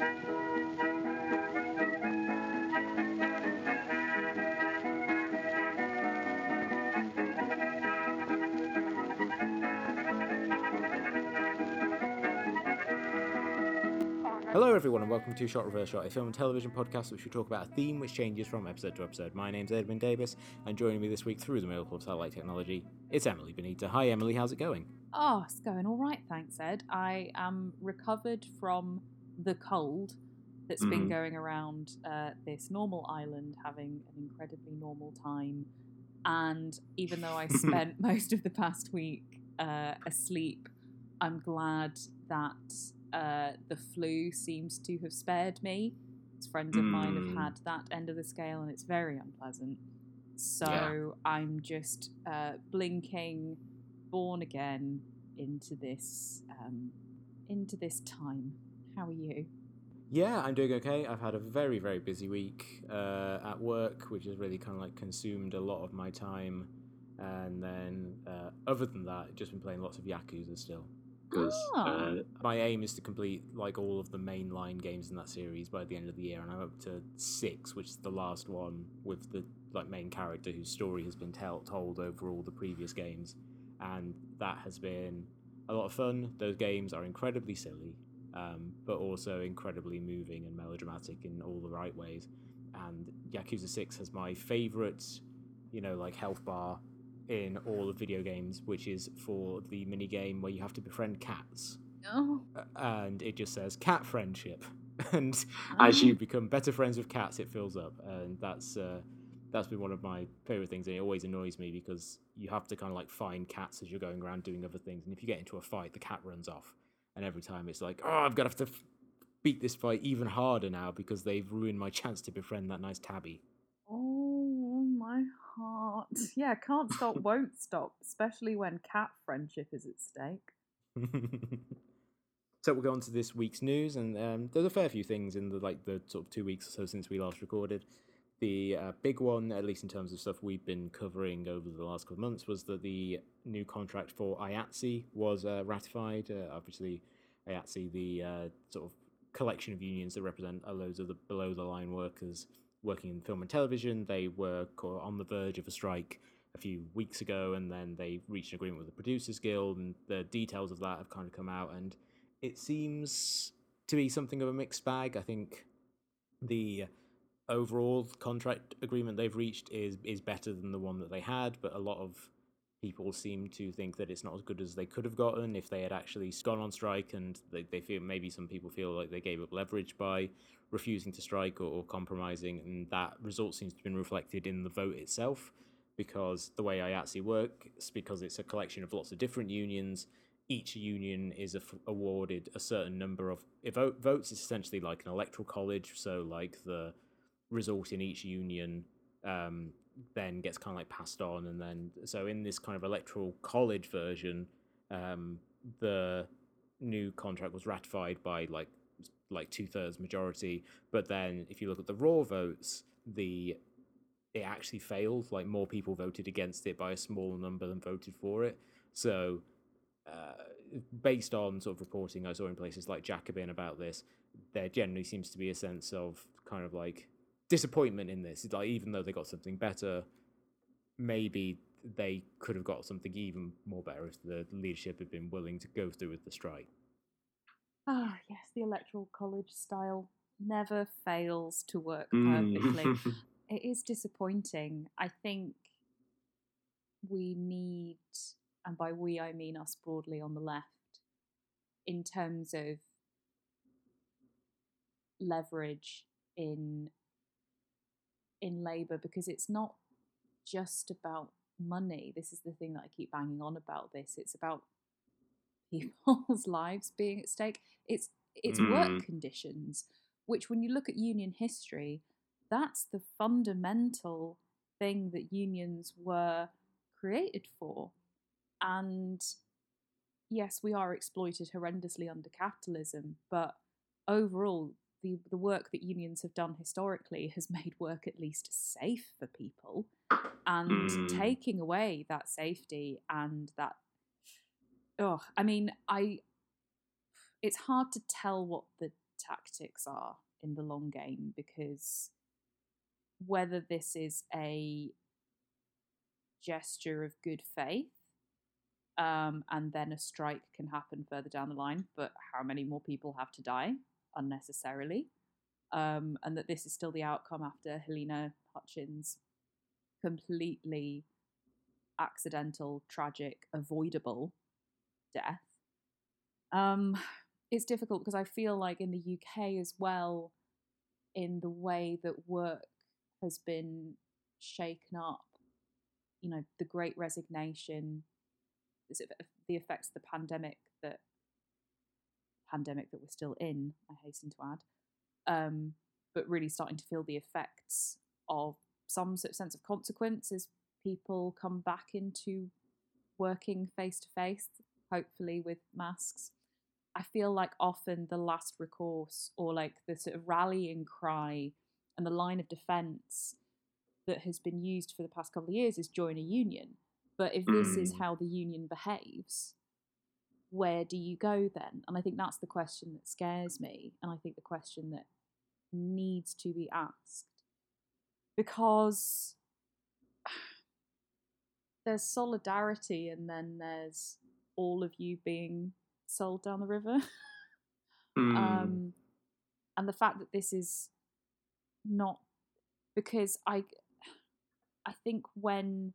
Hello, everyone, and welcome to Shot Reverse Shot, a film and television podcast which we talk about a theme which changes from episode to episode. My name's Edwin Davis, and joining me this week through the miracle of satellite technology, it's Emily Benita. Hi, Emily, how's it going? Oh, it's going all right, thanks, Ed. I am recovered from the cold that's been Mhm. going around uh, this normal island, having an incredibly normal time. And even though I spent most of the past week uh, asleep, I'm glad that uh, the flu seems to have spared me. Friends of mine have Mm. had that end of the scale, and it's very unpleasant. So I'm just uh, blinking, born again into this um, into this time. How are you? Yeah, I'm doing okay. I've had a very, very busy week uh, at work, which has really kind of like consumed a lot of my time. And then, uh, other than that, just been playing lots of Yakuza still. Because Ah. uh, my aim is to complete like all of the mainline games in that series by the end of the year, and I'm up to six, which is the last one with the like main character whose story has been tell- told over all the previous games, and that has been a lot of fun. Those games are incredibly silly, um, but also incredibly moving and melodramatic in all the right ways. And Yakuza Six has my favorite, you know, like health bar in all of video games, which is for the mini game where you have to befriend cats, Oh, and it just says cat friendship. And as you become better friends with cats, it fills up, and that's uh, that's been one of my favorite things. And it always annoys me because you have to kind of like find cats as you're going around doing other things, and if you get into a fight, the cat runs off, and every time it's like, oh, I've got to have to f- beat this fight even harder now because they've ruined my chance to befriend that nice tabby. oh my heart! Yeah, can't stop, won't stop, especially when cat friendship is at stake. so we'll go on to this week's news, and um, there's a fair few things in the like the sort of two weeks or so since we last recorded. The uh, big one, at least in terms of stuff we've been covering over the last couple of months, was that the new contract for IATSE was uh, ratified. Uh, obviously, IATSE, the uh, sort of collection of unions that represent loads of the below the line workers working in film and television, they were on the verge of a strike a few weeks ago, and then they reached an agreement with the Producers Guild, and the details of that have kind of come out, and it seems to be something of a mixed bag. I think the overall contract agreement they've reached is is better than the one that they had, but a lot of people seem to think that it's not as good as they could have gotten if they had actually gone on strike and they, they feel maybe some people feel like they gave up leverage by refusing to strike or, or compromising and that result seems to have been reflected in the vote itself because the way IATSE works because it's a collection of lots of different unions. Each union is aff- awarded a certain number of vote, votes it's essentially like an electoral college so like the result in each union um, then gets kind of like passed on and then so in this kind of electoral college version um, the new contract was ratified by like like two thirds majority but then if you look at the raw votes the it actually failed like more people voted against it by a smaller number than voted for it. So uh, based on sort of reporting I saw in places like Jacobin about this, there generally seems to be a sense of kind of like disappointment in this. It's like even though they got something better, maybe they could have got something even more better if the leadership had been willing to go through with the strike. Ah, yes, the electoral college style never fails to work perfectly. it is disappointing. I think we need, and by we I mean us broadly on the left, in terms of leverage in in Labour, because it's not just about money. This is the thing that I keep banging on about. This it's about people's lives being at stake. It's it's work Mm. conditions, which when you look at union history, that's the fundamental thing that unions were created for. And yes, we are exploited horrendously under capitalism, but overall, the, the work that unions have done historically has made work at least safe for people. And Mm. taking away that safety and that, oh, I mean, I, it's hard to tell what the tactics are in the long game because whether this is a gesture of good faith um, and then a strike can happen further down the line, but how many more people have to die unnecessarily? Um, and that this is still the outcome after Halyna Hutchins' completely accidental, tragic, avoidable death. Um, it's difficult because I feel like in the UK as well, in the way that work has been shaken up, you know, the great resignation, the effects of the pandemic that pandemic that we're still in, I hasten to add, um, but really starting to feel the effects of some sort of sense of consequence as people come back into working face to face, hopefully with masks. I feel like often the last recourse or like the sort of rallying cry and the line of defense that has been used for the past couple of years is join a union. But if this is Mm. how the union behaves, where do you go then? And I think that's the question that scares me. And I think the question that needs to be asked. Because there's solidarity and then there's all of you being sold down the river. Mm. um, and the fact that this is not because I, I think when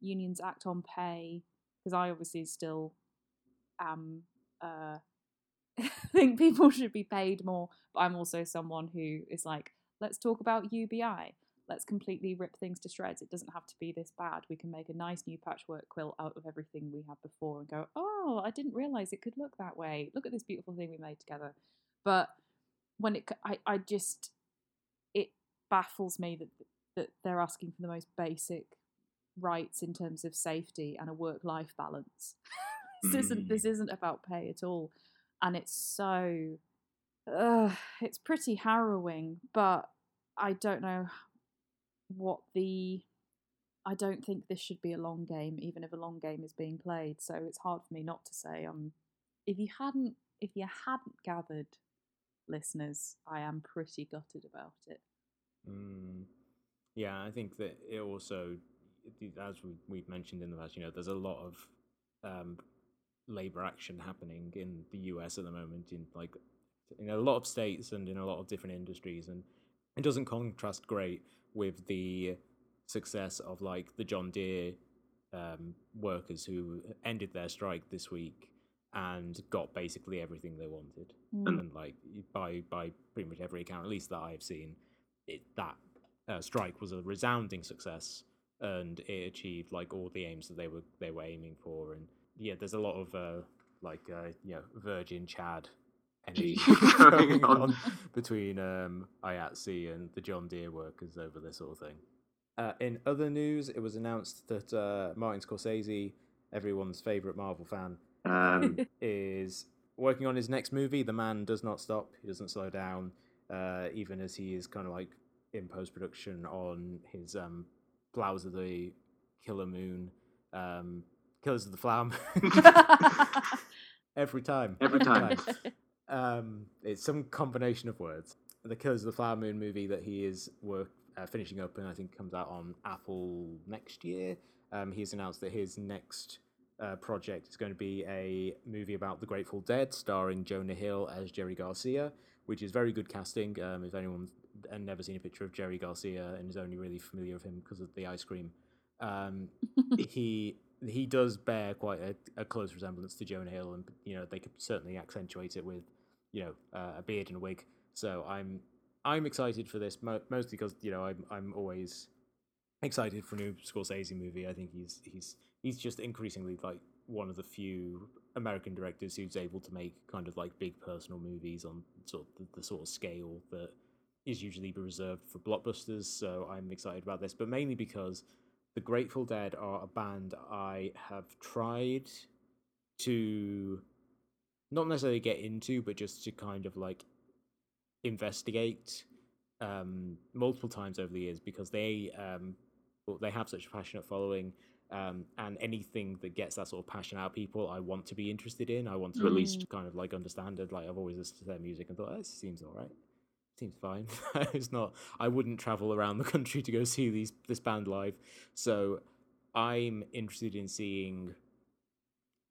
unions act on pay, because I obviously still am, uh, think people should be paid more, but I'm also someone who is like, let's talk about UBI. Let's completely rip things to shreds. It doesn't have to be this bad. We can make a nice new patchwork quilt out of everything we had before and go, oh, I didn't realize it could look that way. Look at this beautiful thing we made together. But when it, I, I just, it baffles me that that they're asking for the most basic rights in terms of safety and a work-life balance. this isn't this isn't about pay at all, and it's so, uh, it's pretty harrowing. But I don't know what the I don't think this should be a long game, even if a long game is being played. So it's hard for me not to say. Um, if you hadn't, if you hadn't gathered, listeners, I am pretty gutted about it. Mm. Yeah, I think that it also, as we, we've mentioned in the past, you know, there's a lot of um, labor action happening in the US at the moment in like in a lot of states and in a lot of different industries, and it doesn't contrast great with the success of like the John Deere um, workers who ended their strike this week and got basically everything they wanted Mm. and like by by pretty much every account, at least that I've seen, it that uh, strike was a resounding success, and it achieved like all the aims that they were they were aiming for. And yeah, there's a lot of uh, like uh, you know Virgin Chad energy Going going on. on between um, IATSE and the John Deere workers over this sort of thing. Uh, in other news, it was announced that uh, Martin Scorsese, everyone's favorite Marvel fan, Um, is working on his next movie. The man does not stop. He doesn't slow down, uh, even as he is kind of like in post production on his um, Flowers of the Killer Moon, um, Killers of the Flower Moon. every time. Every time. Um, it's some combination of words. The Killers of the Flower Moon movie that he is work uh, finishing up and I think comes out on Apple next year. Um, he's announced that his next uh, project is going to be a movie about the Grateful Dead, starring Jonah Hill as Jerry Garcia, which is very good casting. Um, if anyone's never seen a picture of Jerry Garcia and is only really familiar with him because of the ice cream, um, he he does bear quite a, a close resemblance to Jonah Hill, and you know they could certainly accentuate it with you know uh, a beard and a wig. So I'm I'm excited for this mo- mostly because you know I'm I'm always excited for a new Scorsese movie. I think he's he's he's just increasingly like one of the few American directors who's able to make kind of like big personal movies on sort of the, the sort of scale that is usually reserved for blockbusters. So I'm excited about this, but mainly because the Grateful Dead are a band I have tried to not necessarily get into, but just to kind of like investigate um, multiple times over the years because they um, well, they have such a passionate following Um, and anything that gets that sort of passion out of people, I want to be interested in. I want to at least kind of like understand it. Like I've always listened to their music and thought, oh, this seems all right. Seems fine. it's not. I wouldn't travel around the country to go see these this band live. So I'm interested in seeing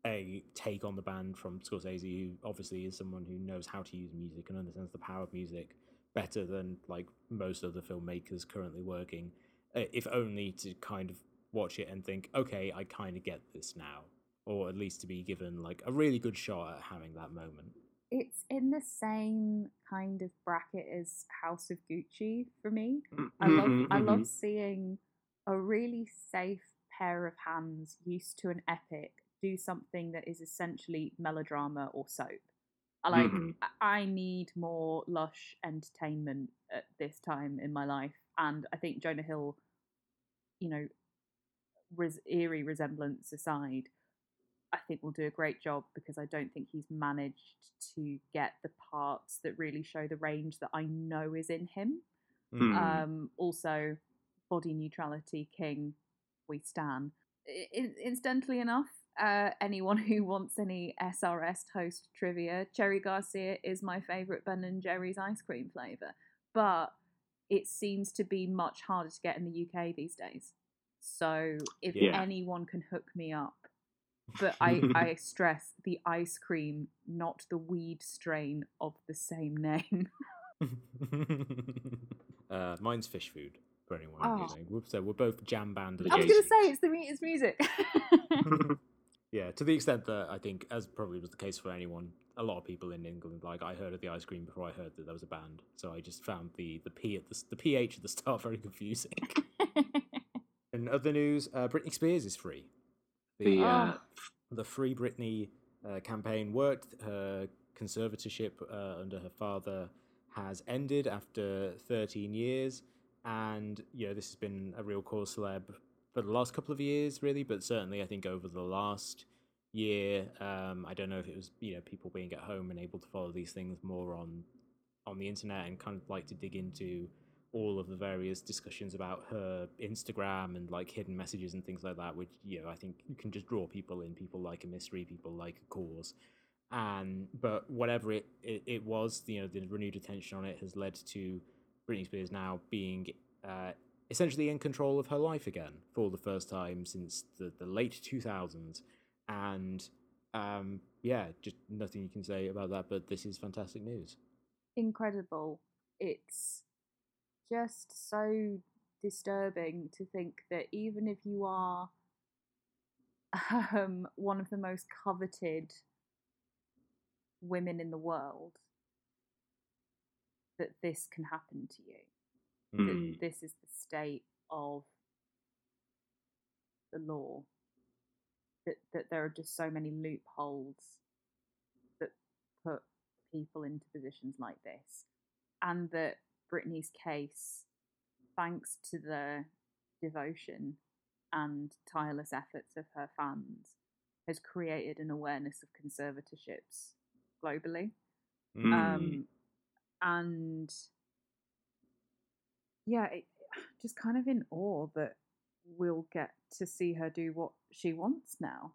a take on the band from Scorsese, who obviously is someone who knows how to use music and understands the power of music better than like most of the filmmakers currently working. uh, If only to kind of watch it and think, okay, I kind of get this now, or at least to be given like a really good shot at having that moment. It's in the same kind of bracket as House of Gucci for me. Mm, I love mhm, I love mhm. seeing a really safe pair of hands used to an epic do something that is essentially melodrama or soap. I like Mhm. I- I need more lush entertainment at this time in my life and I think Jonah Hill you know res- eerie resemblance aside I think will do a great job because I don't think he's managed to get the parts that really show the range that I know is in him. Mm. Um, also, body neutrality king, we stan. I- incidentally enough, uh, anyone who wants any SRS toast trivia, Cherry Garcia is my favourite Ben and Jerry's ice cream flavour, but it seems to be much harder to get in the UK these days. So if Yeah. anyone can hook me up, but I, I stress the ice cream, not the weed strain of the same name. uh, mine's Phish Food for anyone. Oh. who's listening. So we're both jam band. I was going to say it's the it's music. Yeah, to the extent that I think, as probably was the case for anyone, a lot of people in England, like I heard of the ice cream before I heard that there was a band, so I just found the the p at the the ph at the start very confusing. In other news, uh, Britney Spears is free. The uh, the Free Britney uh, campaign worked. Her conservatorship uh, under her father has ended after 13 years, and you know this has been a real cause celeb for the last couple of years, really. But certainly, I think over the last year, um, I don't know if it was you know people being at home and able to follow these things more on on the internet and kind of like to dig into all of the various discussions about her Instagram and like hidden messages and things like that, which you know I think you can just draw people in. People like a mystery, people like a cause, and but whatever it, it it was, you know, the renewed attention on it has led to Britney Spears now being uh, essentially in control of her life again for the first time since the the late two thousands, and um, yeah, just nothing you can say about that. But this is fantastic news. Incredible. It's just so disturbing to think that even if you are um, one of the most coveted women in the world, that this can happen to you. that mm, this is the state of the law. That that there are just so many loopholes that put people into positions like this, and that Britney's case, thanks to the devotion and tireless efforts of her fans, has created an awareness of conservatorships globally mm. um, and yeah, it, just kind of in awe that we'll get to see her do what she wants now.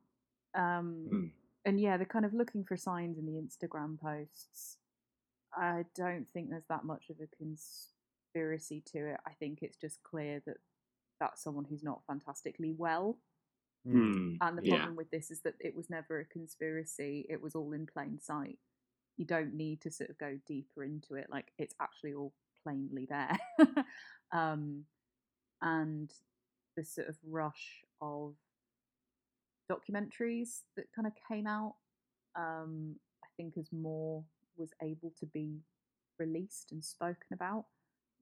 Um, Mm. And yeah, they're kind of looking for signs in the Instagram posts. I don't think there's that much of a conspiracy to it. I think it's just clear that that's someone who's not fantastically well. Mm. And the Yeah. problem with this is that it was never a conspiracy, it was all in plain sight. You don't need to sort of go deeper into it, like it's actually all plainly there. um, and the sort of rush of documentaries that kind of came out, um, I think as more was able to be released and spoken about.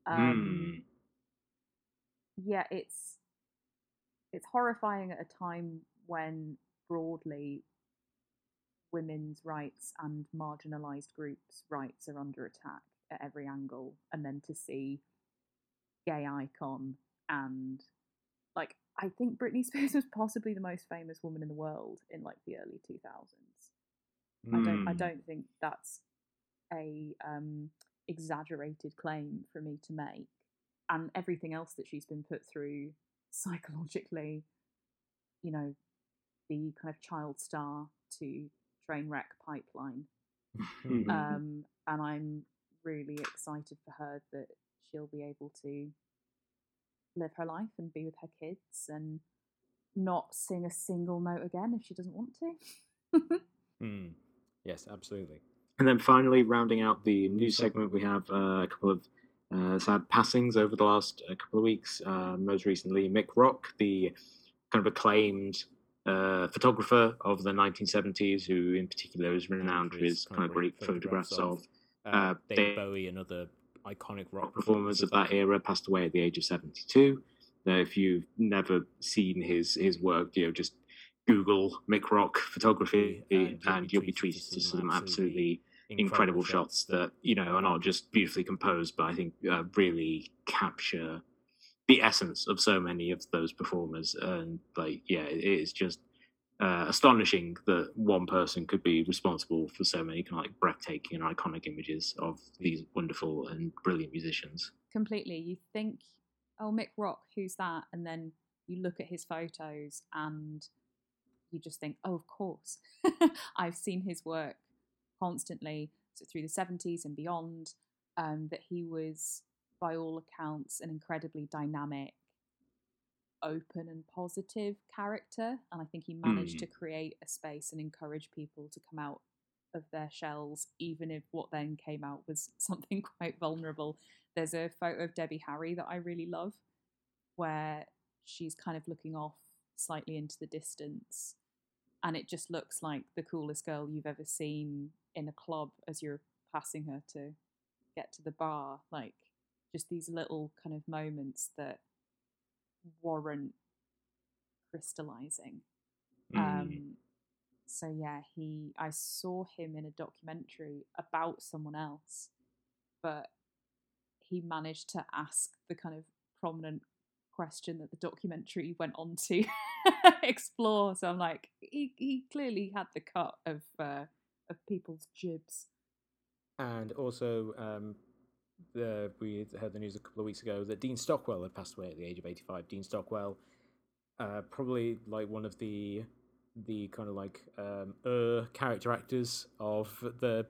Um, Mm. yeah, it's it's horrifying at a time when broadly women's rights and marginalized groups' rights are under attack at every angle, and then to see gay icon and like I think Britney Spears was possibly the most famous woman in the world in like the early two thousands. I don't I Mm. don't think that's a um, exaggerated claim for me to make. And everything else that she's been put through psychologically you know, the kind of child star to train wreck pipeline. Um, and I'm really excited for her that she'll be able to live her life and be with her kids and not sing a single note again if she doesn't want to. Hmm. Yes, absolutely. And then finally, rounding out the news segment, we have uh, a couple of uh, sad passings over the last uh, couple of weeks. Uh, most recently, Mick Rock, the kind of acclaimed uh, photographer of the 1970s, who in particular is renowned for his kind of great photographs of uh, David Bowie and other iconic rock performers of that era, passed away at the age of 72. Now, if you've never seen his his work, you know, just Google Mick Rock photography, And and, you'll be treated to some absolutely absolutely incredible shots that you know are not just beautifully composed, but I think uh, really capture the essence of so many of those performers. And like, yeah, it is just uh, astonishing that one person could be responsible for so many kind of like breathtaking and iconic images of these wonderful and brilliant musicians. Completely. You think, oh, Mick Rock, who's that? And then you look at his photos and you just think, oh, of course. I've seen his work constantly so through the 70s and beyond. Um, that he was, by all accounts, an incredibly dynamic, open, and positive character. And I think he managed Mm. to create a space and encourage people to come out of their shells, even if what then came out was something quite vulnerable. There's a photo of Debbie Harry that I really love, where she's kind of looking off slightly into the distance, and it just looks like the coolest girl you've ever seen in a club as you're passing her to get to the bar. Like, just these little kind of moments that warrant crystallizing. Mm. Um, so yeah, he I saw him in a documentary about someone else, but he managed to ask the kind of prominent question that the documentary went on to explore. So I'm like, he he clearly had the cut of uh, of people's jibs. And also, um, the, we heard the news a couple of weeks ago that Dean Stockwell had passed away at the age of 85. Dean Stockwell, uh, probably like one of the the kind of like um, uh, character actors of the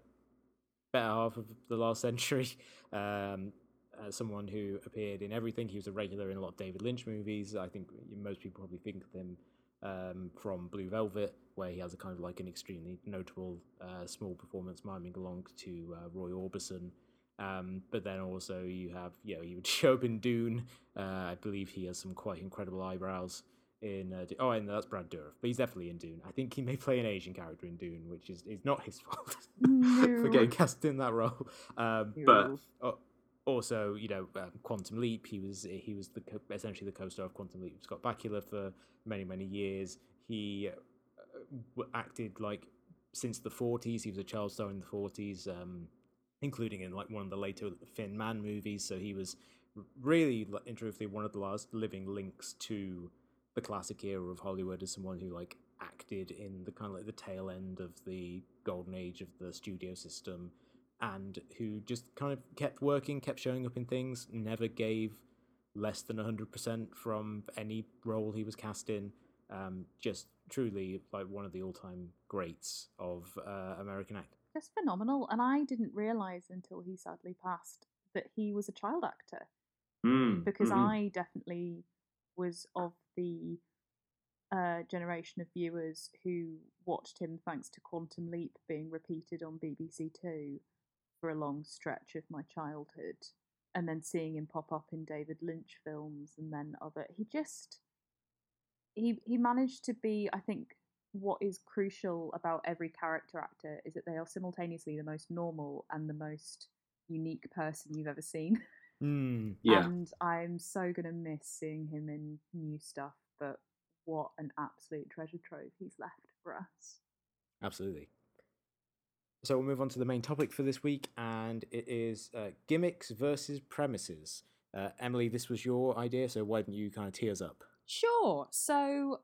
better half of the last century. Um, uh, someone who appeared in everything. He was a regular in a lot of David Lynch movies. I think most people probably think of him um, from Blue Velvet, where he has a kind of like an extremely notable uh, small performance miming along to uh, Roy Orbison. Um, but then also you have, you know, he would show up in Dune. Uh, I believe he has some quite incredible eyebrows in. Uh, oh, and that's Brad Dourif, but he's definitely in Dune. I think he may play an Asian character in Dune, which is, is not his fault for getting cast in that role. Um, but No. Also, you know, um, Quantum Leap. He was he was the essentially the co-star of Quantum Leap. Scott Bakula for many many years. He uh, acted like since the forties. He was a child star in the forties, um, including in like one of the later Thin Man movies. So he was really, in truthfully, one of the last living links to the classic era of Hollywood as someone who like acted in the kind of like the tail end of the golden age of the studio system and who just kind of kept working, kept showing up in things, never gave less than 100% from any role he was cast in. Um, just truly like one of the all time greats of uh, American acting. Just phenomenal. And I didn't realise until he sadly passed that he was a child actor. Mm, because mhm. I definitely was of the uh, generation of viewers who watched him thanks to Quantum Leap being repeated on BBC Two for a long stretch of my childhood, and then seeing him pop up in David Lynch films and then other. He just he he managed to be, I think. What is crucial about every character actor is that they are simultaneously the most normal and the most unique person you've ever seen. Mm. yeah. And I'm so gonna miss seeing him in new stuff, but what an absolute treasure trove he's left for us. Absolutely. So we'll move on to the main topic for this week, and it is uh, gimmicks versus premises. Uh, Emily, this was your idea, so why don't you kind of tee us up? Sure. So,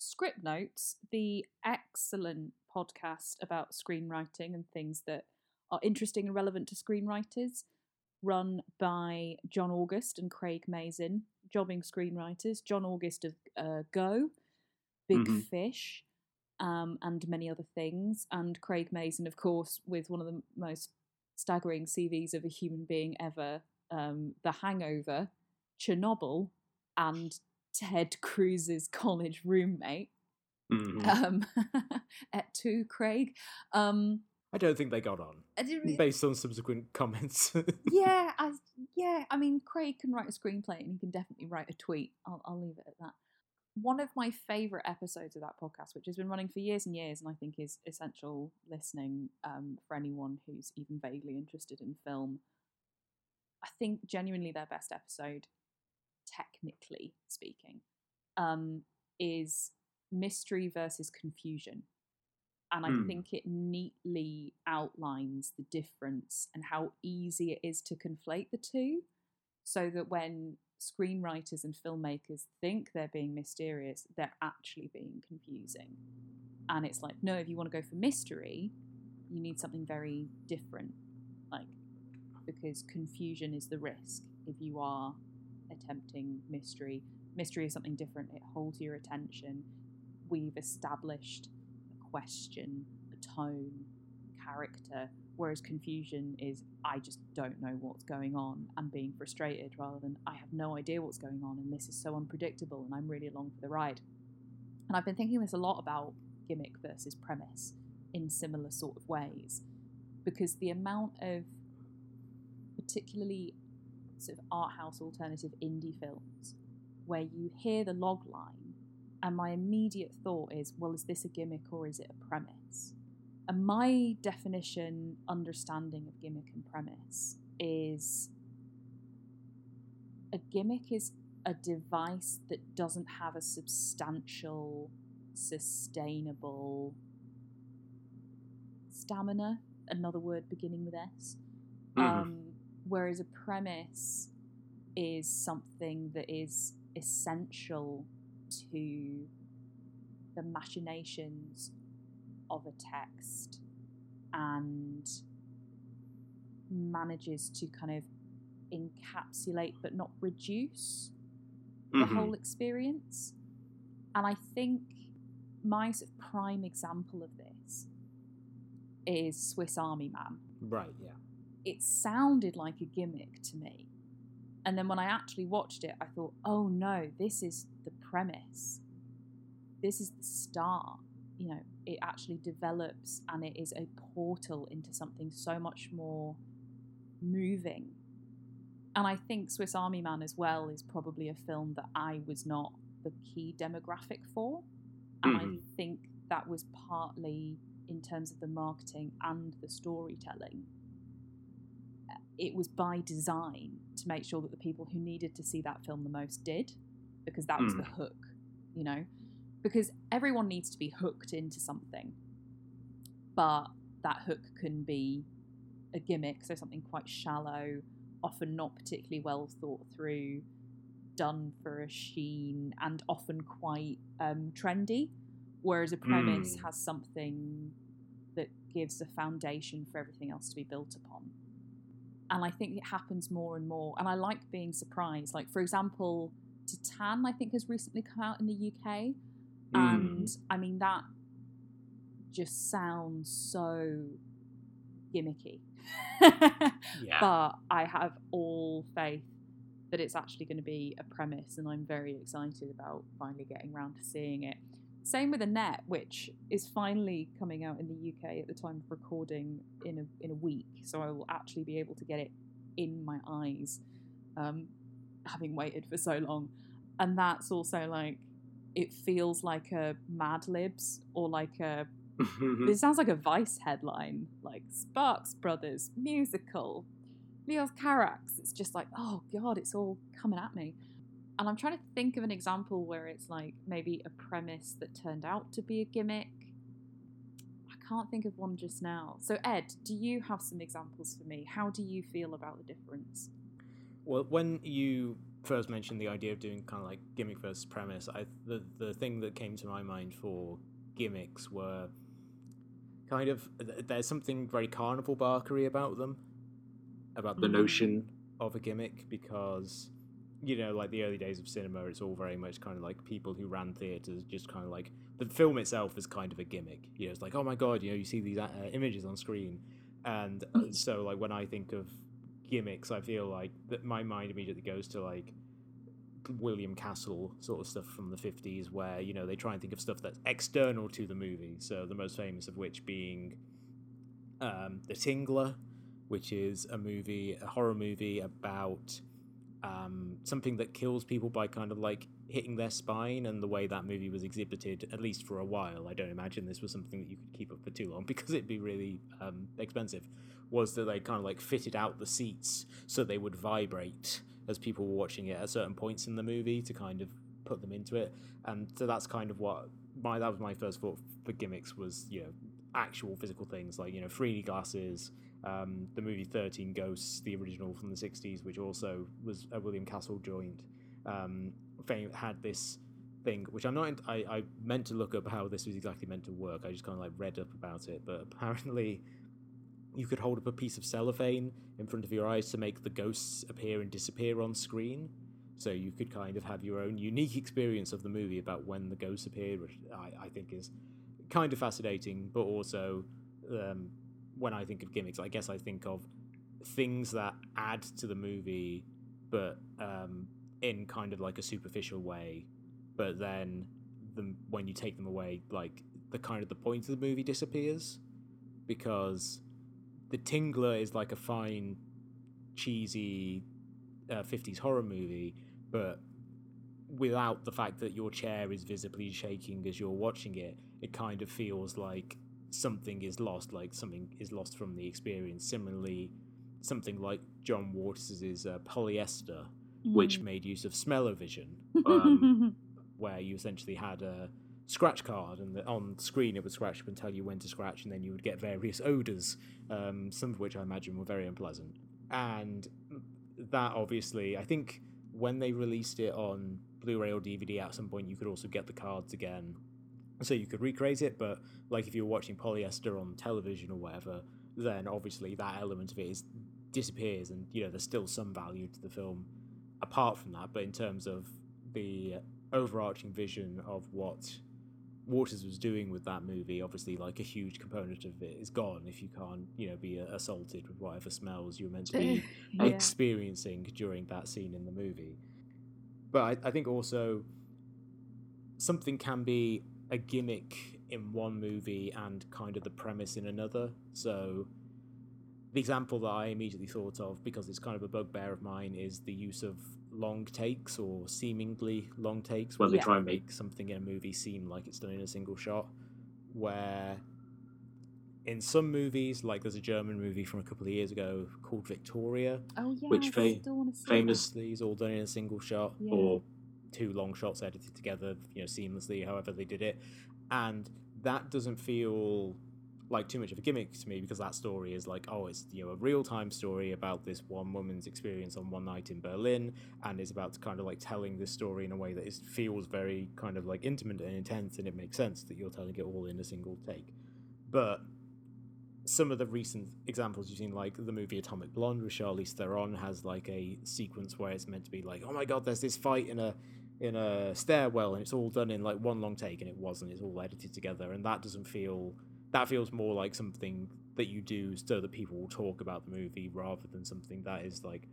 Scriptnotes, the excellent podcast about screenwriting and things that are interesting and relevant to screenwriters, run by John August and Craig Mazin, jobbing screenwriters. John August of uh, Go, Big Mhm. Fish, um, and many other things. And Craig Mazin, of course, with one of the most staggering CVs of a human being ever, um, The Hangover, Chernobyl, and Ted Cruz's college roommate. Mhm. Um, et tu, Craig. Um, I don't think they got on, based on subsequent comments. yeah, I, yeah. I mean, Craig can write a screenplay and he can definitely write a tweet. I'll, I'll leave it at that. One of my favourite episodes of that podcast, which has been running for years and years, and I think is essential listening um, for anyone who's even vaguely interested in film. I think genuinely their best episode, technically speaking, um, is mystery versus confusion. And I Hmm. think it neatly outlines the difference and how easy it is to conflate the two. So that when screenwriters and filmmakers think they're being mysterious, they're actually being confusing. And it's like, no, if you want to go for mystery, you need something very different. Like, because confusion is the risk if you are attempting mystery. Mystery is something different, it holds your attention. We've established a question, a tone, character, whereas confusion is I just don't know what's going on and being frustrated rather than I have no idea what's going on and this is so unpredictable and I'm really along for the ride. And I've been thinking this a lot about gimmick versus premise in similar sort of ways because the amount of particularly sort of art house alternative indie films where you hear the log line and my immediate thought is well is this a gimmick or is it a premise and my definition understanding of gimmick and premise is a gimmick is a device that doesn't have a substantial sustainable stamina another word beginning with s Mhm. um, whereas a premise is something that is essential to the machinations of a text and manages to kind of encapsulate but not reduce the Mhm. whole experience. And I think my sort of prime example of this is Swiss Army Man right, yeah. it sounded like a gimmick to me. And then when I actually watched it, I thought, oh no, this is the premise. This is the start. You know, it actually develops and it is a portal into something so much more moving. And I think Swiss Army Man as well is probably a film that I was not the key demographic for. And I Mhm. think that was partly in terms of the marketing and the storytelling it was by design to make sure that the people who needed to see that film the most did, because that was the Mm. hook, you know? Because everyone needs to be hooked into something, but that hook can be a gimmick, so something quite shallow, often not particularly well thought through, done for a sheen, and often quite um, trendy. Whereas a premise Mm. has something that gives a foundation for everything else to be built upon and I think it happens more and more. And I like being surprised. Like, for example, Titane, I think, has recently come out in the UK. And Mm. I mean, that just sounds so gimmicky. Yeah. But I have all faith that it's actually going to be a premise, and I'm very excited about finally getting around to seeing it. Same with Annette, which is finally coming out in the UK at the time of recording in a in a week, so I will actually be able to get it in my eyes, um, having waited for so long. And that's also like it feels like a Mad Libs or like a it sounds like a Vice headline, like Sparks Brothers musical, Leos Carax. It's just like, oh god, it's all coming at me. And I'm trying to think of an example where it's like maybe a premise that turned out to be a gimmick. I can't think of one just now. So Ed, do you have some examples for me? How do you feel about the difference? Well, when you first mentioned the idea of doing kind of like gimmick versus premise, I the the thing that came to my mind for gimmicks were kind of there's something very carnival barkery about them, about the notion of a gimmick because you know, like the early days of cinema, it's all very much kind of like people who ran theaters, just kind of like the film itself is kind of a gimmick. You know, it's like, oh my god, you know, you see these uh, images on screen, and so like when I think of gimmicks, I feel like that my mind immediately goes to like William Castle sort of stuff from the 50s where you know they try and think of stuff that's external to the movie. So the most famous of which being um, The Tingler which is a movie a horror movie about um, something that kills people by kind of like hitting their spine and the way that movie was exhibited at least for a while I don't imagine this was something that you could keep up for too long because it'd be really um, expensive was that they kind of like fitted out the seats so they would vibrate as people were watching it at certain points in the movie to kind of put them into it. And so that's kind of what my that was my first thought for gimmicks was you know actual physical things like you know 3D glasses. Um, the movie Thirteen Ghosts, the original from the '60s, which also was a William Castle joint, um, had this thing which I'm not. I, I meant to look up how this was exactly meant to work. I just kind of like read up about it, but apparently you could hold up a piece of cellophane in front of your eyes to make the ghosts appear and disappear on screen. So you could kind of have your own unique experience of the movie about when the ghosts appeared, which I, I think is kind of fascinating, but also um, when I think of gimmicks, I guess I think of things that add to the movie, but um, in kind of like a superficial way. But then the, when you take them away, like the kind of the point of the movie disappears because the Tingler is like a fine, cheesy uh, 50s horror movie, but without the fact that your chair is visibly shaking as you're watching it, it kind of feels like something is lost, like something is lost from the experience. Similarly, something like John Waters' uh, Polyester, mm. which made use of smell-o-vision, um, where you essentially had a scratch card, and the, on screen it would scratch up and tell you when to scratch, and then you would get various odors, um, some of which I imagine were very unpleasant. And that obviously, I think when they released it on Blu-ray or DVD at some point, you could also get the cards again, so you could recreate it. But like if you were watching polyester on television or whatever, then obviously that element of it is disappears, and you know there's still some value to the film apart from that. But in terms of the overarching vision of what Waters was doing with that movie, obviously, like a huge component of it is gone if you can't, you know, be assaulted with whatever smells you're meant to be yeah. experiencing during that scene in the movie. But I, I think also something can be a gimmick in one movie and kind of the premise in another. So the example that I immediately thought of, because it's kind of a bugbear of mine, is the use of long takes or seemingly long takes where they yeah. try and make something in a movie seem like it's done in a single shot. Where in some movies, like there's a German movie from a couple of years ago called Victoria, oh yeah, which fa- famously is all done in a single shot yeah. or two long shots edited together, you know, seamlessly, however they did it, and that doesn't feel like too much of a gimmick to me because that story is like oh it's you know a real time story about this one woman's experience on one night in Berlin and is about to kind of like telling this story in a way that is feels very kind of like intimate and intense and it makes sense that you're telling it all in a single take. But some of the recent examples you've seen like the movie Atomic Blonde with Charlize Theron has like a sequence where it's meant to be like oh my god there's this fight in a in a stairwell and it's all done in like one long take and it wasn't. It's all edited together and that doesn't feel that feels more like something that you do so that people will talk about the movie rather than something that is like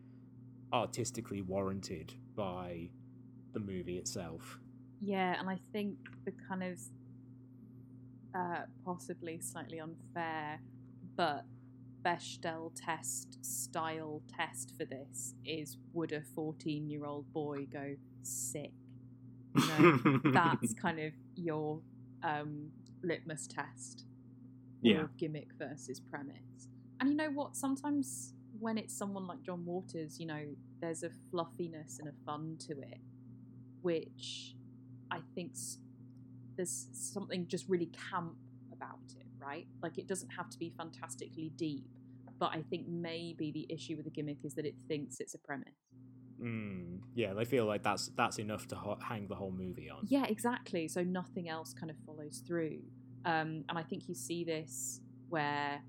artistically warranted by the movie itself. Yeah, and I think the kind of uh, possibly slightly unfair, but Bechdel test style test for this is would a 14 year old boy go sick? You know, that's kind of your um, litmus test yeah. gimmick versus premise. And you know what? Sometimes when it's someone like John Waters, you know, there's a fluffiness and a fun to it, which I think there's something just really camp about it, right? Like it doesn't have to be fantastically deep, but I think maybe the issue with the gimmick is that it thinks it's a premise. Mm, yeah, they feel like that's that's enough to ho- hang the whole movie on. Yeah, exactly. So nothing else kind of follows through. Um, and I think you see this where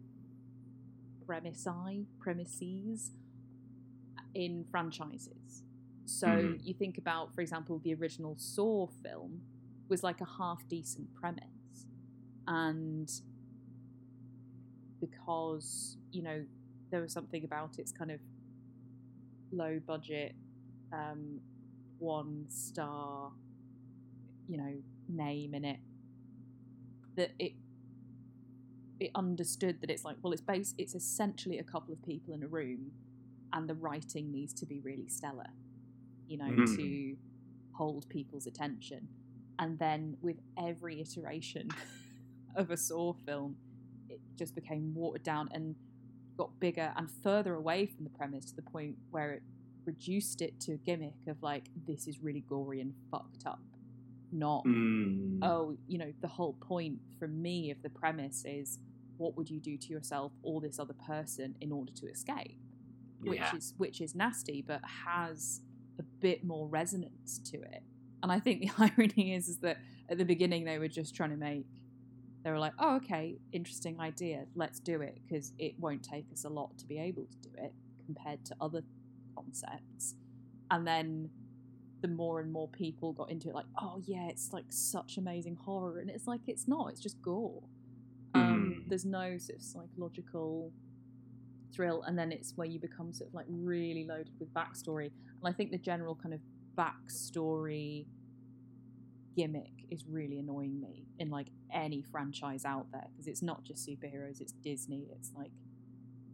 premisi, premises in franchises. So Mhm. you think about, for example, the original Saw film was like a half decent premise. And because, you know, there was something about its kind of low budget, um, one star, you know, name in it, that it it understood that it's like, well, it's based, it's essentially a couple of people in a room, and the writing needs to be really stellar, you know, Mhm. to hold people's attention. And then with every iteration of a Saw film, it just became watered down and got bigger and further away from the premise to the point where it reduced it to a gimmick of like, this is really gory and fucked up. Not Mm. oh, you know, the whole point for me of the premise is what would you do to yourself or this other person in order to escape? Which Yeah. is which is nasty, but has a bit more resonance to it. And I think the irony is is that at the beginning they were just trying to make they were like, oh, okay, interesting idea, let's do it because it won't take us a lot to be able to do it compared to other concepts. And then the more and more people got into it, like, oh yeah, it's like such amazing horror, and it's like it's not, it's just gore. Um, Mm. There's no sort of psychological thrill, and then it's where you become sort of like really loaded with backstory. And I think the general kind of backstory gimmick is really annoying me in like any franchise out there because it's not just superheroes, it's Disney. It's like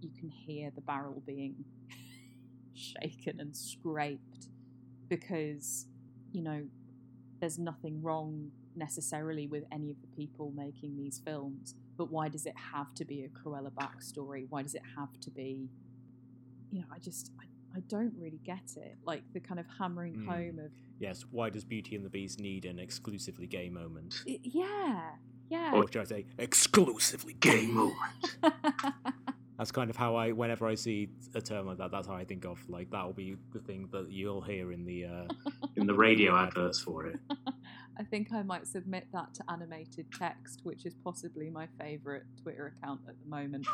you can hear the barrel being shaken and scraped because you know there's nothing wrong necessarily with any of the people making these films but why does it have to be a cruella backstory why does it have to be you know i just i, I don't really get it like the kind of hammering Mm. home of Yes, why does Beauty and the Beast need an exclusively gay moment? I- yeah yeah Or should I say, exclusively Gay moment? moment. That's kind of how I, whenever I see a term like that, that's how I think of. Like, that'll be the thing that you'll hear in the. Uh, In the radio adverts for it. I think I might submit that to animated text, which is possibly my favourite Twitter account at the moment,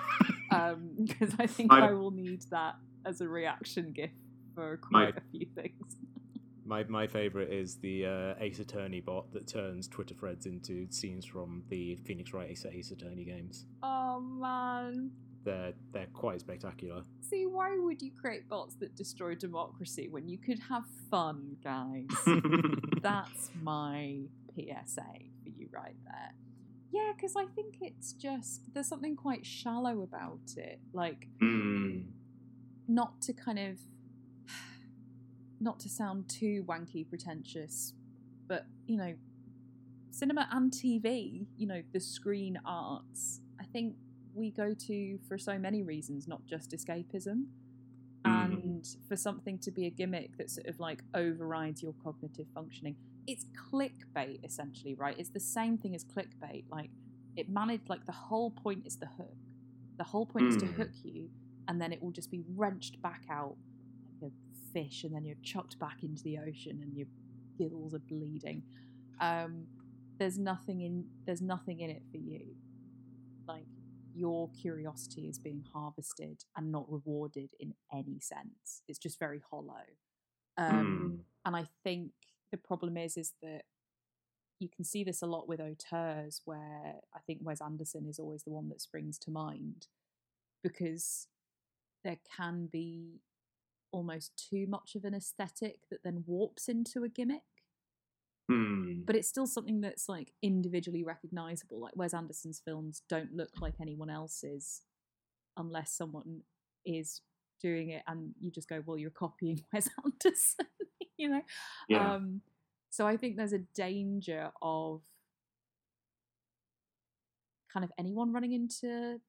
because I think I- I will need that as a reaction gif for My- quite a few things. my my favorite is the uh, Ace Attorney bot that turns Twitter threads into scenes from the Phoenix Wright Ace, Ace Attorney games. Oh man! They're they're quite spectacular. See, why would you create bots that destroy democracy when you could have fun, guys? That's my PSA for you right there. Yeah, because I think it's just there's something quite shallow about it. Like Mm. not to kind of not to sound too wanky pretentious but you know cinema and tv you know the screen arts i think we go to for so many reasons not just escapism. Mhm. and for something to be a gimmick that sort of like overrides your cognitive functioning it's clickbait essentially right? It's the same thing as clickbait. Like it managed like the whole point is the hook. The whole point is to Mm. hook you and then it will just be wrenched back out like a fish and then you're chucked back into the ocean and your gills are bleeding. Um, there's nothing in there's nothing in it for you your curiosity is being harvested and not rewarded in any sense. It's just very hollow. Um, and i think the problem is is that you can see this a lot with auteurs where i think wes anderson is always the one that springs to mind because there can be almost too much of an aesthetic that then warps into a gimmick Mm. but it's still something that's like individually recognizable like wes anderson's films don't look like anyone else's unless someone is doing it and you just go well you're copying wes anderson you know Yeah. um so i think there's a danger of kind of anyone running into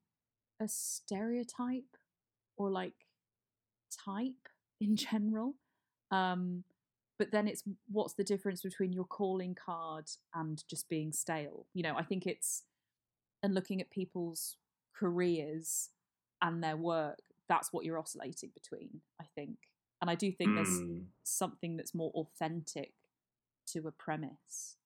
a stereotype or like type in general um but then it's what's the difference between your calling card and just being stale? You know i think it's and looking at people's careers and their work that's what you're oscillating between i think. And i do think there's Mm. something that's more authentic to a premise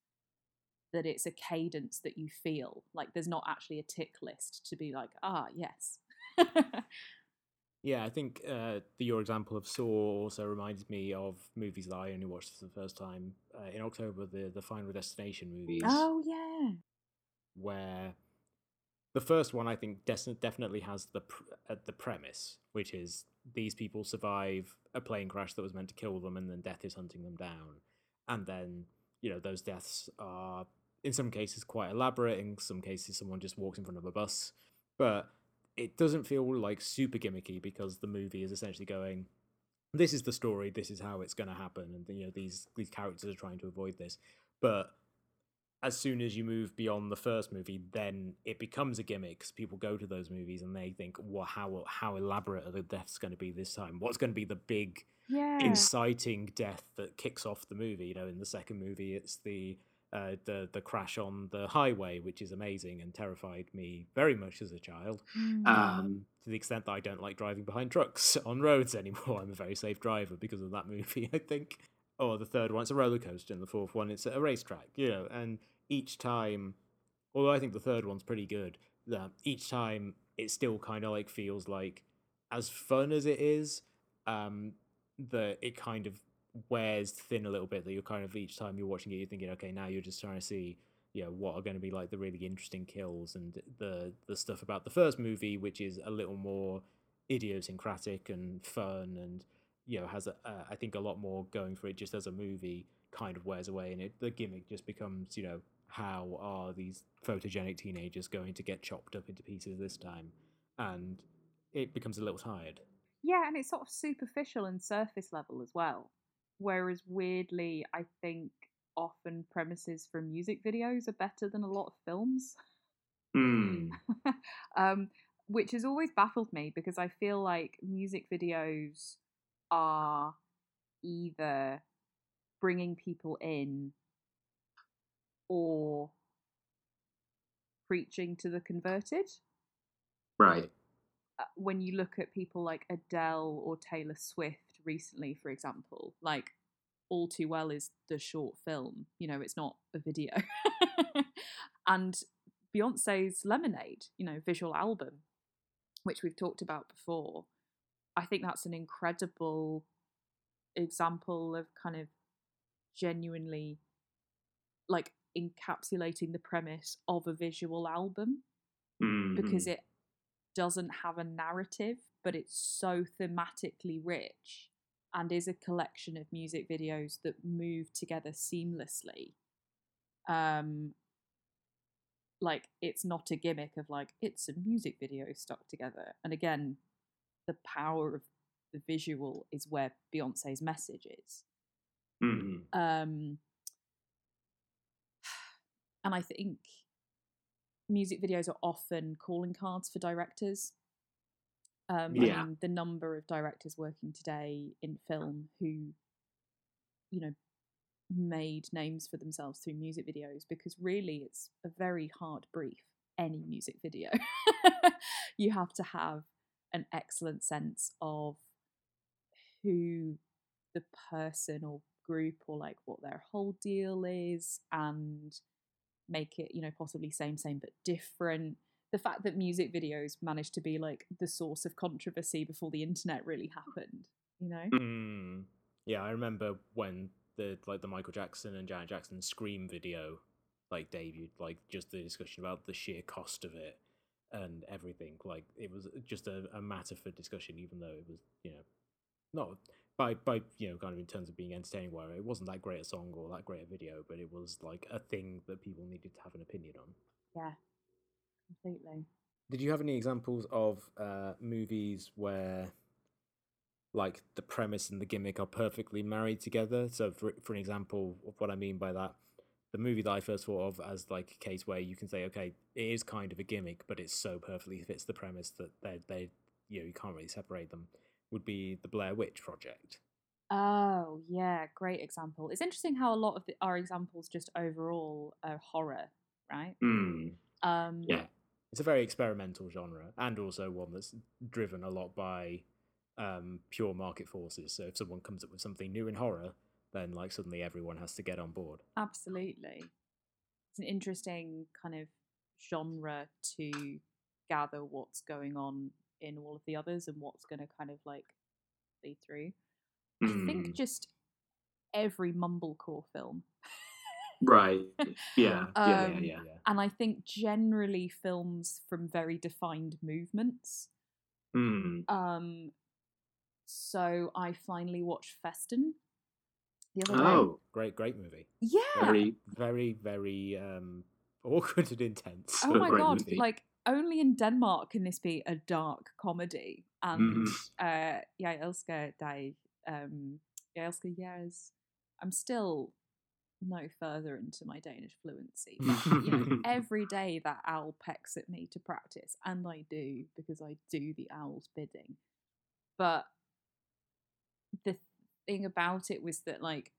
that it's a cadence that you feel. Like there's not actually a tick list to be like ah yes Yeah, I think uh, the, your example of Saw also reminds me of movies that I only watched for the first time uh, in October. The the Final Destination movies. Oh yeah. Where the first one, I think, des- definitely has the pr- uh, the premise, which is these people survive a plane crash that was meant to kill them, and then death is hunting them down, and then you know those deaths are in some cases quite elaborate. In some cases, someone just walks in front of a bus, but it doesn't feel like super gimmicky because the movie is essentially going this is the story this is how it's going to happen and you know these these characters are trying to avoid this. But as soon as you move beyond the first movie then it becomes a gimmick because people go to those movies and they think well how how elaborate are the deaths going to be this time? What's going to be the big Yeah. inciting death that kicks off the movie? You know in the second movie it's the uh, the the crash on the highway, which is amazing and terrified me very much as a child Mm. Um, to the extent that I don't like driving behind trucks on roads anymore. I'm a very safe driver because of that movie, I think. Or the third one, it's a roller coaster, and the fourth one, it's a racetrack, you know. And each time, although I think the third one's pretty good, that each time it still kind of like feels like, as fun as it is, um, that it kind of wears thin a little bit. That you're kind of each time you're watching it, you're thinking, okay, now you're just trying to see you know what are going to be like the really interesting kills and the the stuff about the first movie which is a little more idiosyncratic and fun and you know has a, uh, I think a lot more going for it just as a movie kind of wears away and it the gimmick just becomes you know how are these photogenic teenagers going to get chopped up into pieces this time and it becomes a little tired Yeah, and it's sort of superficial and surface level as well. Whereas weirdly, I think often premises for music videos are better than a lot of films. mm, um, which has always baffled me because I feel like music videos are either bringing people in or preaching to the converted. right. Uh, When you look at people like Adele or Taylor Swift recently, for example, like All Too Well is the short film, you know, it's not a video. and Beyonce's Lemonade, you know, visual album, which we've talked about before, I think that's an incredible example of kind of genuinely like encapsulating the premise of a visual album Mm, because it doesn't have a narrative, but it's so thematically rich and is a collection of music videos that move together seamlessly. Um, like it's not a gimmick of like it's a music video stuck together. And again, the power of the visual is where Beyonce's message is. mm, Um, and I think music videos are often calling cards for directors. Um, Yeah. I mean, the number of directors working today in film who, you know, made names for themselves through music videos because really it's a very hard brief, any music video. you have to have an excellent sense of who the person or group or like what their whole deal is and make it you know possibly same same but different the fact that music videos managed to be like the source of controversy before the internet really happened you know Mm. Yeah, I remember when the like the Michael Jackson and Janet Jackson Scream video like debuted, like just the discussion about the sheer cost of it and everything. Like it was just a, a matter for discussion, even though it was you know not by by you know kind of in terms of being entertaining. Where it wasn't that great a song or that great a video, but it was like a thing that people needed to have an opinion on. yeah completely Did you have any examples of uh, movies where, like, the premise and the gimmick are perfectly married together? So, for for an example of what I mean by that, the movie that I first thought of as like a case where you can say, okay, it is kind of a gimmick, but it so perfectly fits the premise that they they you know you can't really separate them. Would be the Blair Witch Project. oh yeah great example it's interesting how a lot of the, our examples just overall are horror right mm, um yeah. It's a very experimental genre, and also one that's driven a lot by um, pure market forces. So if someone comes up with something new in horror, then like suddenly everyone has to get on board. Absolutely. It's an interesting kind of genre to gather what's going on in all of the others and what's going to kind of like lead through. I think just every mumblecore film. Right. Yeah. yeah. Yeah. Um, Yeah. and I think generally films from very defined movements. Mm. Um, so I finally watched Festen the other day. Oh, Great, great movie. Yeah. very. Very, very um, awkward and intense. oh my god! movie. Like only in Denmark can this be a dark comedy. And Mhm. uh, yeah, elsker dig. Um, jeg elsker jeres. I'm still no further into my Danish fluency. But, you know, every day that owl pecks at me to practice, and I do because I do the owl's bidding. But the thing about it was that, like,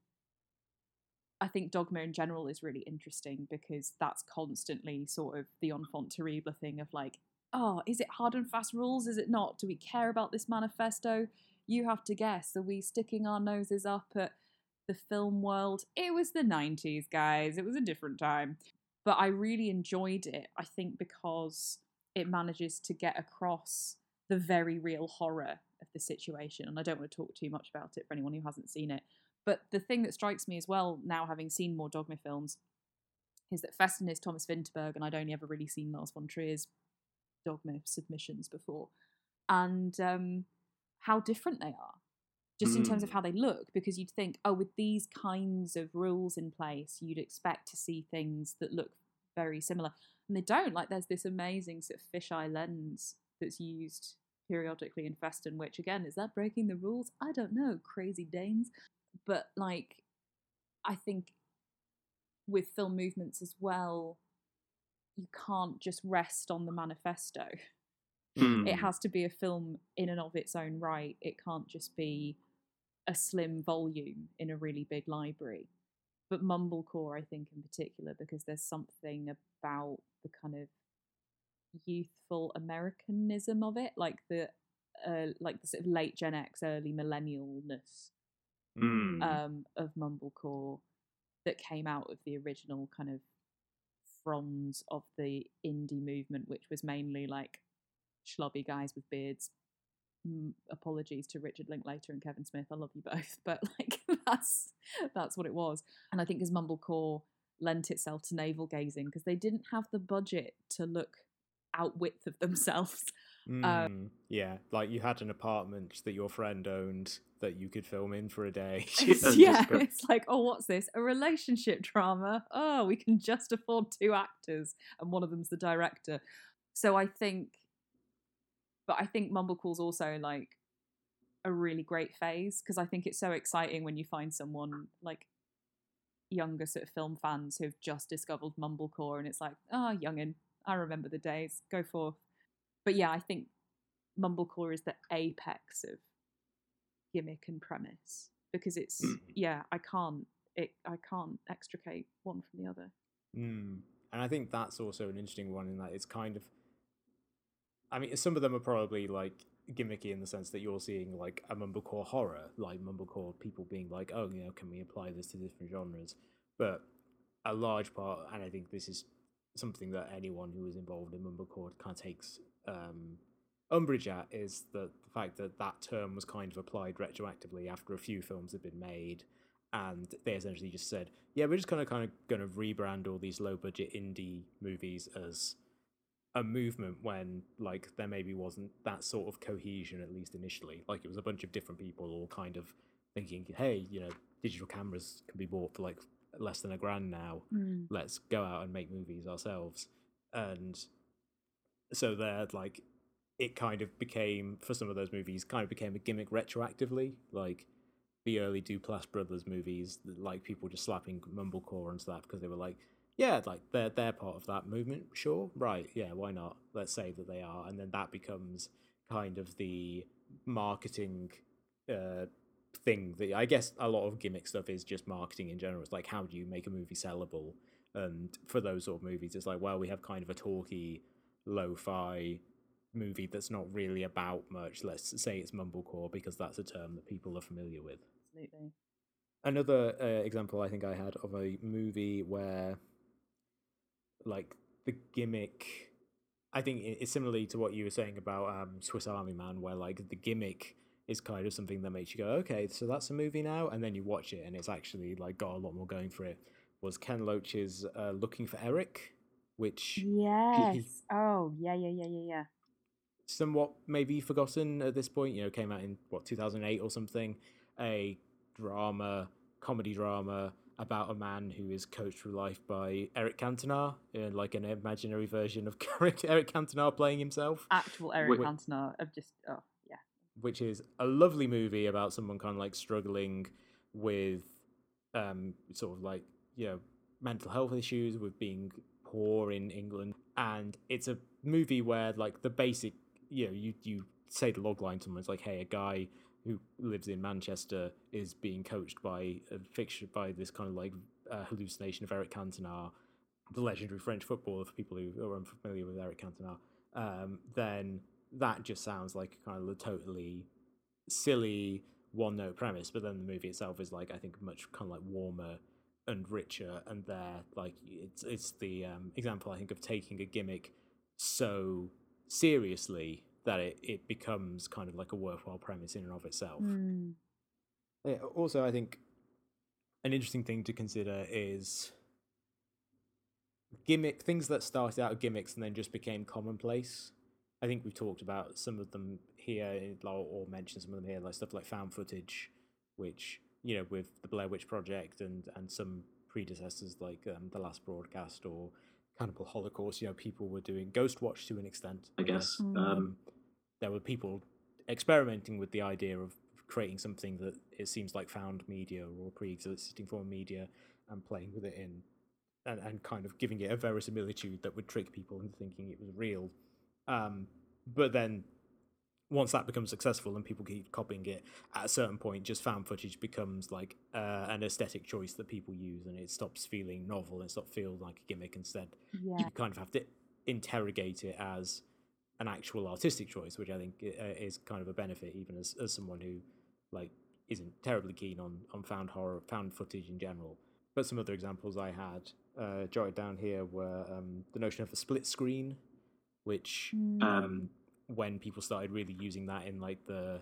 I think dogma in general is really interesting because that's constantly sort of the enfant terrible thing of like, oh, is it hard and fast rules? Is it not? Do we care about this manifesto? You have to guess. Are we sticking our noses up at the film world? It was the 90s, guys. It was a different time. But I really enjoyed it, I think, because it manages to get across the very real horror of the situation. And I don't want to talk too much about it for anyone who hasn't seen it. But the thing that strikes me as well, now having seen more Dogma films, is that Festen is Thomas Vinterberg, and I'd only ever really seen Lars von Trier's Dogma submissions before, and um, how different they are, just in terms of Mm. how they look. Because you'd think, oh, with these kinds of rules in place, you'd expect to see things that look very similar, and they don't. Like there's this amazing sort of fisheye lens that's used periodically in Festen, which again is that breaking the rules? I don't know. Crazy Danes but like i think with film movements as well you can't just rest on the manifesto Mm. it has to be a film in and of its own right it can't just be a slim volume in a really big library but mumblecore i think in particular because there's something about the kind of youthful americanism of it like the uh, like the sort of late gen x early millennialness Mm. um, of mumblecore that came out of the original kind of fronds of the indie movement, which was mainly like schlubby guys with beards. Apologies to Richard Linklater and Kevin Smith. I love you both, but like that's that's what it was. And I think as mumblecore lent itself to navel gazing because they didn't have the budget to look out width of themselves. Mm, yeah, like you had an apartment that your friend owned that you could film in for a day. It's- yeah, go- it's like, oh, what's this? A relationship drama. Oh, we can just afford two actors, and one of them's the director. So I think, but I think Mumblecore's also like a really great phase because I think it's so exciting when you find someone like younger sort of film fans who've just discovered Mumblecore, and it's like, ah, oh, youngin, I remember the days. Go forth. But yeah, I think Mumblecore is the apex of gimmick and premise because it's Mm. yeah i can't it i can't extricate one from the other Mm. And I think that's also an interesting one in that it's kind of. I mean, some of them are probably like gimmicky in the sense that you're seeing like a mumblecore horror, like mumblecore people being like, oh, you know, can we apply this to different genres? But a large part, and I think this is something that anyone who is involved in mumblecore kind of takes um, umbrage at, is that the fact that that term was kind of applied retroactively after a few films had been made and they essentially just said, "Yeah, we're just kind of kind of going to rebrand all these low budget indie movies as a movement." When like there maybe wasn't that sort of cohesion, at least initially. Like it was a bunch of different people all kind of thinking, "Hey, you know, digital cameras can be bought for like less than a grand now. Mm. Let's go out and make movies ourselves." And so they're like, it kind of became for some of those movies, kind of became a gimmick retroactively, like the early Duplass brothers movies, like people just slapping mumblecore onto that because they were like, yeah, like they're they're part of that movement, sure, right, yeah, why not? Let's say that they are, and then that becomes kind of the marketing uh, thing that I guess a lot of gimmick stuff is just marketing in general. It's like how do you make a movie sellable? And for those sort of movies, it's like, well, we have kind of a talky, lo-fi movie that's not really about much. Let's say it's mumblecore because that's a term that people are familiar with. absolutely Another uh, example I think I had of a movie where, like, the gimmick. I think it's similarly to what you were saying about um, Swiss Army Man, where like the gimmick is kind of something that makes you go, okay, so that's a movie now, and then you watch it and it's actually like got a lot more going for it. Was Ken Loach's uh, Looking for Eric, which yes, oh yeah, yeah, yeah, yeah, yeah, somewhat maybe forgotten at this point. You know, came out in what 2008 or something, a drama, comedy drama about a man who is coached through life by Eric Cantona, in like an imaginary version of Eric Cantona playing himself. Actual Eric Wh- Cantona of just oh yeah. Which is a lovely movie about someone kind of like struggling with um sort of like you know mental health issues with being poor in England and it's a movie where like the basic you know you you say the logline to someone it's like hey a guy who lives in Manchester is being coached by a fiction by this kind of like uh, hallucination of Eric Cantona, the legendary French footballer. For people who are unfamiliar with Eric Cantona, um, then that just sounds like kind of a totally silly one note premise. But then the movie itself is like I think much kind of like warmer and richer. And there, like it's it's the um, example I think of taking a gimmick so seriously that it, it becomes kind of like a worthwhile premise in and of itself. Mm. Yeah, also, I think an interesting thing to consider is gimmick things that started out of gimmicks and then just became commonplace. I think we've talked about some of them here, or mentioned some of them here, like stuff like found footage, which you know, with the Blair Witch Project and and some predecessors like um, the Last Broadcast or Cannibal Holocaust, you know, people were doing Ghost Watch to an extent. I, I guess. Mm. Um, there were people experimenting with the idea of creating something that it seems like found media or pre-existing form media and playing with it in and, and kind of giving it a verisimilitude that would trick people into thinking it was real. Um, but then once that becomes successful and people keep copying it, at a certain point, just found footage becomes like uh, an aesthetic choice that people use, and it stops feeling novel and stops feeling like a gimmick. Instead, yeah. you kind of have to interrogate it as an actual artistic choice, which I think uh, is kind of a benefit, even as, as someone who like isn't terribly keen on on found horror, found footage in general. But some other examples I had uh, jotted down here were um, the notion of a split screen, which Mm. um, when people started really using that in like the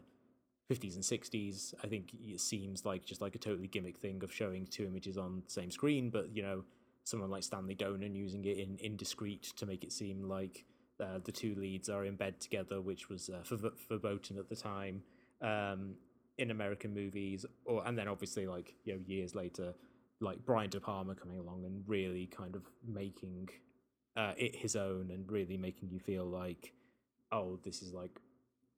50s and 60s, I think it seems like just like a totally gimmick thing of showing two images on the same screen, but you know, someone like Stanley Donen using it in indiscreet to make it seem like uh, the two leads are in bed together, which was uh, verboten at the time um, in American movies, or and then obviously like you know years later, like Brian De Palma coming along and really kind of making uh, it his own and really making you feel like, oh, this is like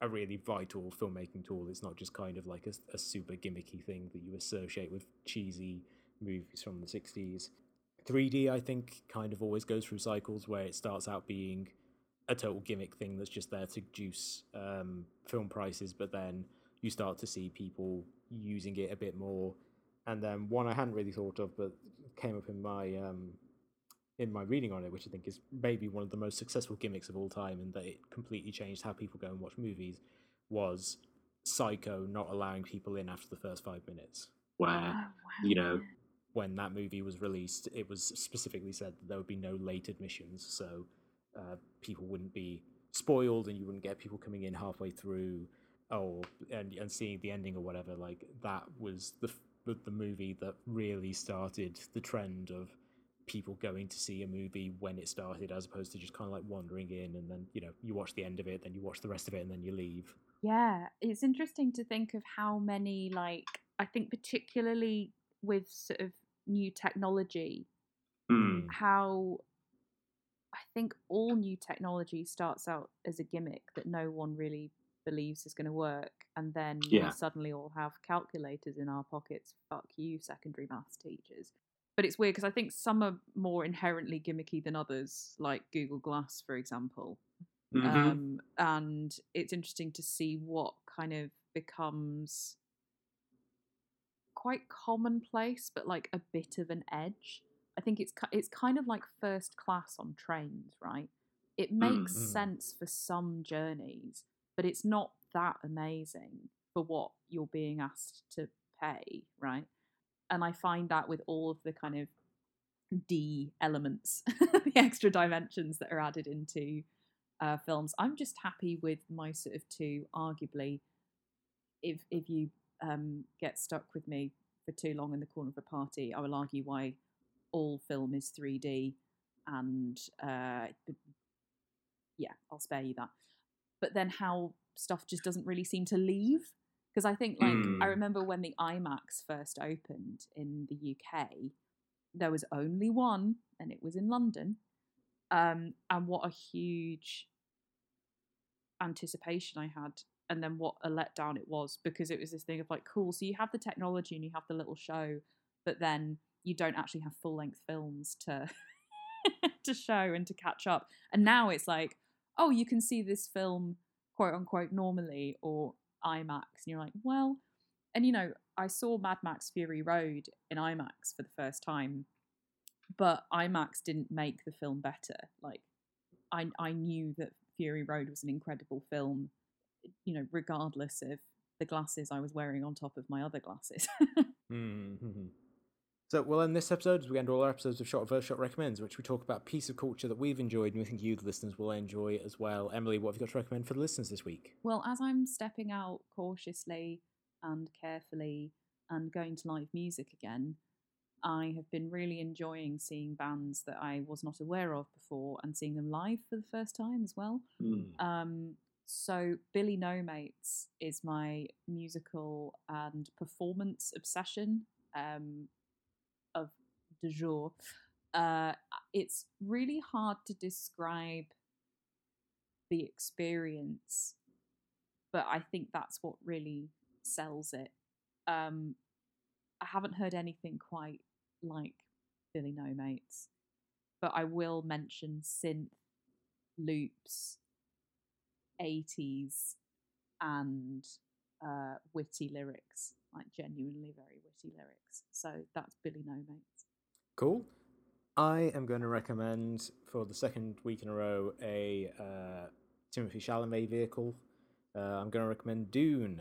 a really vital filmmaking tool. It's not just kind of like a, a super gimmicky thing that you associate with cheesy movies from the 60s. 3D, I think, kind of always goes through cycles where it starts out being a total gimmick thing that's just there to juice um, film prices, but then you start to see people using it a bit more. And then one I hadn't really thought of, but came up in my um, in my reading on it, which I think is maybe one of the most successful gimmicks of all time, and that it completely changed how people go and watch movies, was Psycho not allowing people in after the first five minutes. Where Oh, wow. you know When that movie was released, it was specifically said that there would be no late admissions, so uh, people wouldn't be spoiled, and you wouldn't get people coming in halfway through, or and and seeing the ending or whatever. Like that was the the, the movie that really started the trend of people going to see a movie when it started as opposed to just kind of like wandering in and then you know you watch the end of it then you watch the rest of it and then you leave. Yeah, it's interesting to think of how many, like, I think particularly with sort of new technology, mm, how I think all new technology starts out as a gimmick that no one really believes is going to work, and then Yeah. we suddenly all have calculators in our pockets. Fuck you, secondary maths teachers. But it's weird because I think some are more inherently gimmicky than others, like Google Glass, for example. mhm. Um, and it's interesting to see what kind of becomes quite commonplace, but like a bit of an edge. I think it's it's kind of like first class on trains, right? It makes Mm. sense for some journeys, but it's not that amazing for what you're being asked to pay, right? And I find that with all of the kind of D elements, the extra dimensions that are added into uh, films. I'm just happy with my sort of two. Arguably, if if you um, get stuck with me for too long in the corner of a party, I will argue why all film is 3D, and uh, yeah, I'll spare you that. But then how stuff just doesn't really seem to leave because I think like Mm. I remember when the IMAX first opened in the UK, there was only one, and it was in London. Um, and what a huge anticipation I had, and then what a letdown it was because it was this thing of like, cool, so you have the technology and you have the little show, but then you don't actually have full length films to to show and to catch up. And now it's like, oh, you can see this film quote unquote normally or IMAX, and you're like, well, and you know, I saw Mad Max Fury Road in IMAX for the first time, but IMAX didn't make the film better. Like, I I knew that Fury Road was an incredible film, you know, regardless of the glasses I was wearing on top of my other glasses. Mm-hmm. So we'll end this episode as we end all our episodes of Shot Verse Shot Recommends, which we talk about a piece of culture that we've enjoyed and we think you, the listeners, will enjoy as well. Emily, what have you got to recommend for the listeners this week? Well, as I'm stepping out cautiously and carefully and going to live music again, I have been really enjoying seeing bands that I was not aware of before and seeing them live for the first time as well. Mm. Um, so Billy No Mates is my musical and performance obsession um, of de jour. Uh, it's really hard to describe the experience, but I think that's what really sells it. Um, I haven't heard anything quite like Billy No Mates, but I will mention synth loops 80s and uh, witty lyrics, like genuinely very witty lyrics. So that's Billy No Mates. Cool. I am going to recommend for the second week in a row a uh, Timothée Chalamet vehicle. Uh, I'm going to recommend Dune,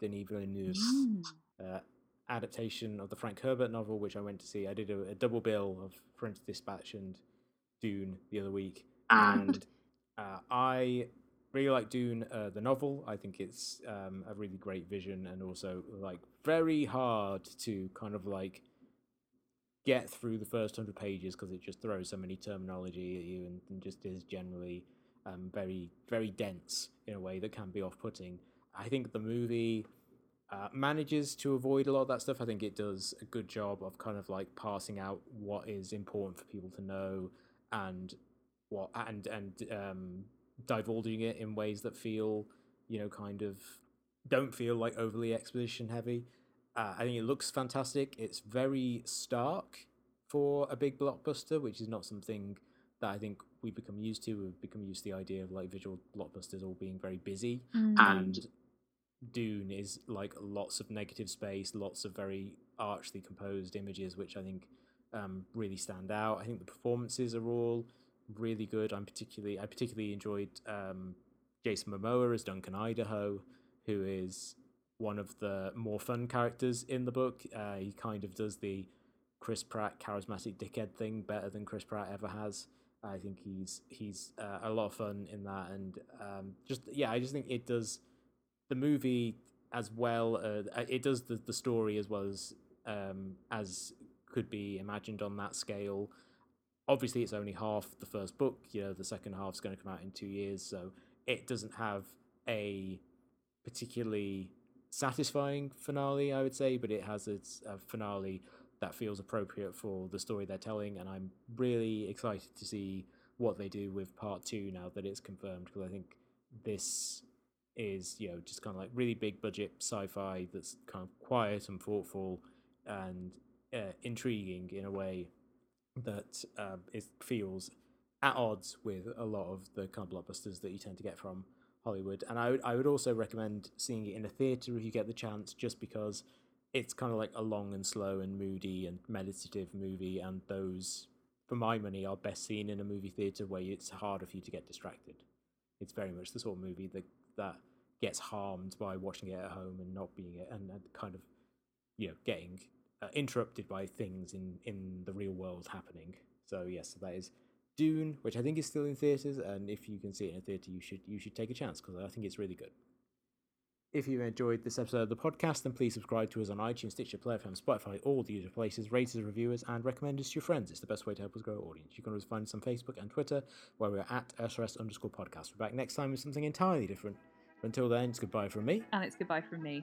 Denis Villeneuve's Mm. uh, adaptation of the Frank Herbert novel, which I went to see. I did a, a double bill of French Dispatch and Dune the other week, and uh, I really like Dune, uh, the novel. I think it's um, a really great vision, and also like very hard to kind of like get through the first hundred pages because it just throws so many terminology at you, and, and just is generally um, very very dense in a way that can be off-putting. I think the movie uh, manages to avoid a lot of that stuff. I think it does a good job of kind of like passing out what is important for people to know and what and and um, divulging it in ways that feel you know kind of don't feel like overly exposition heavy. Uh, I think it looks fantastic. It's very stark for a big blockbuster, which is not something that I think we've become used to. We've become used to the idea of like visual blockbusters all being very busy and Dune is like lots of negative space, lots of very archly composed images, which I think um, really stand out. I think the performances are all really good. I'm particularly I particularly enjoyed um, Jason Momoa as Duncan Idaho, who is one of the more fun characters in the book. Uh, he kind of does the Chris Pratt charismatic dickhead thing better than Chris Pratt ever has. I think he's he's uh, a lot of fun in that, and um, just yeah, I just think it does the movie as well. Uh, it does the, the story as well as um, as could be imagined on that scale. Obviously, it's only half the first book. You know, the second half's going to come out in two years, so it doesn't have a particularly satisfying finale, I would say, but it has its a finale that feels appropriate for the story they're telling, and I'm really excited to see what they do with part two now that it's confirmed because I think this is you know just kind of like really big budget sci-fi that's kind of quiet and thoughtful and uh, intriguing in a way that um, feels at odds with a lot of the kind of blockbusters that you tend to get from Hollywood. And I would I would also recommend seeing it in a theater if you get the chance, just because it's kind of like a long and slow and moody and meditative movie, and those, for my money, are best seen in a movie theater where it's harder for you to get distracted. It's very much the sort of movie that that gets harmed by watching it at home and not being it, and, and kind of, you know, getting uh, interrupted by things in in the real world happening. So yes, that is Dune, which I think is still in theaters, and if you can see it in a theater, you should you should take a chance because I think it's really good. If you enjoyed this episode of the podcast, then please subscribe to us on iTunes, Stitcher, Player Spotify, all the usual places. Rate us, reviewers, and recommend us to your friends. It's the best way to help us grow our audience. You can always find us on Facebook and Twitter, where we're at SRS underscore podcast. We're back next time with something entirely different. But until then, it's goodbye from me. And it's goodbye from me.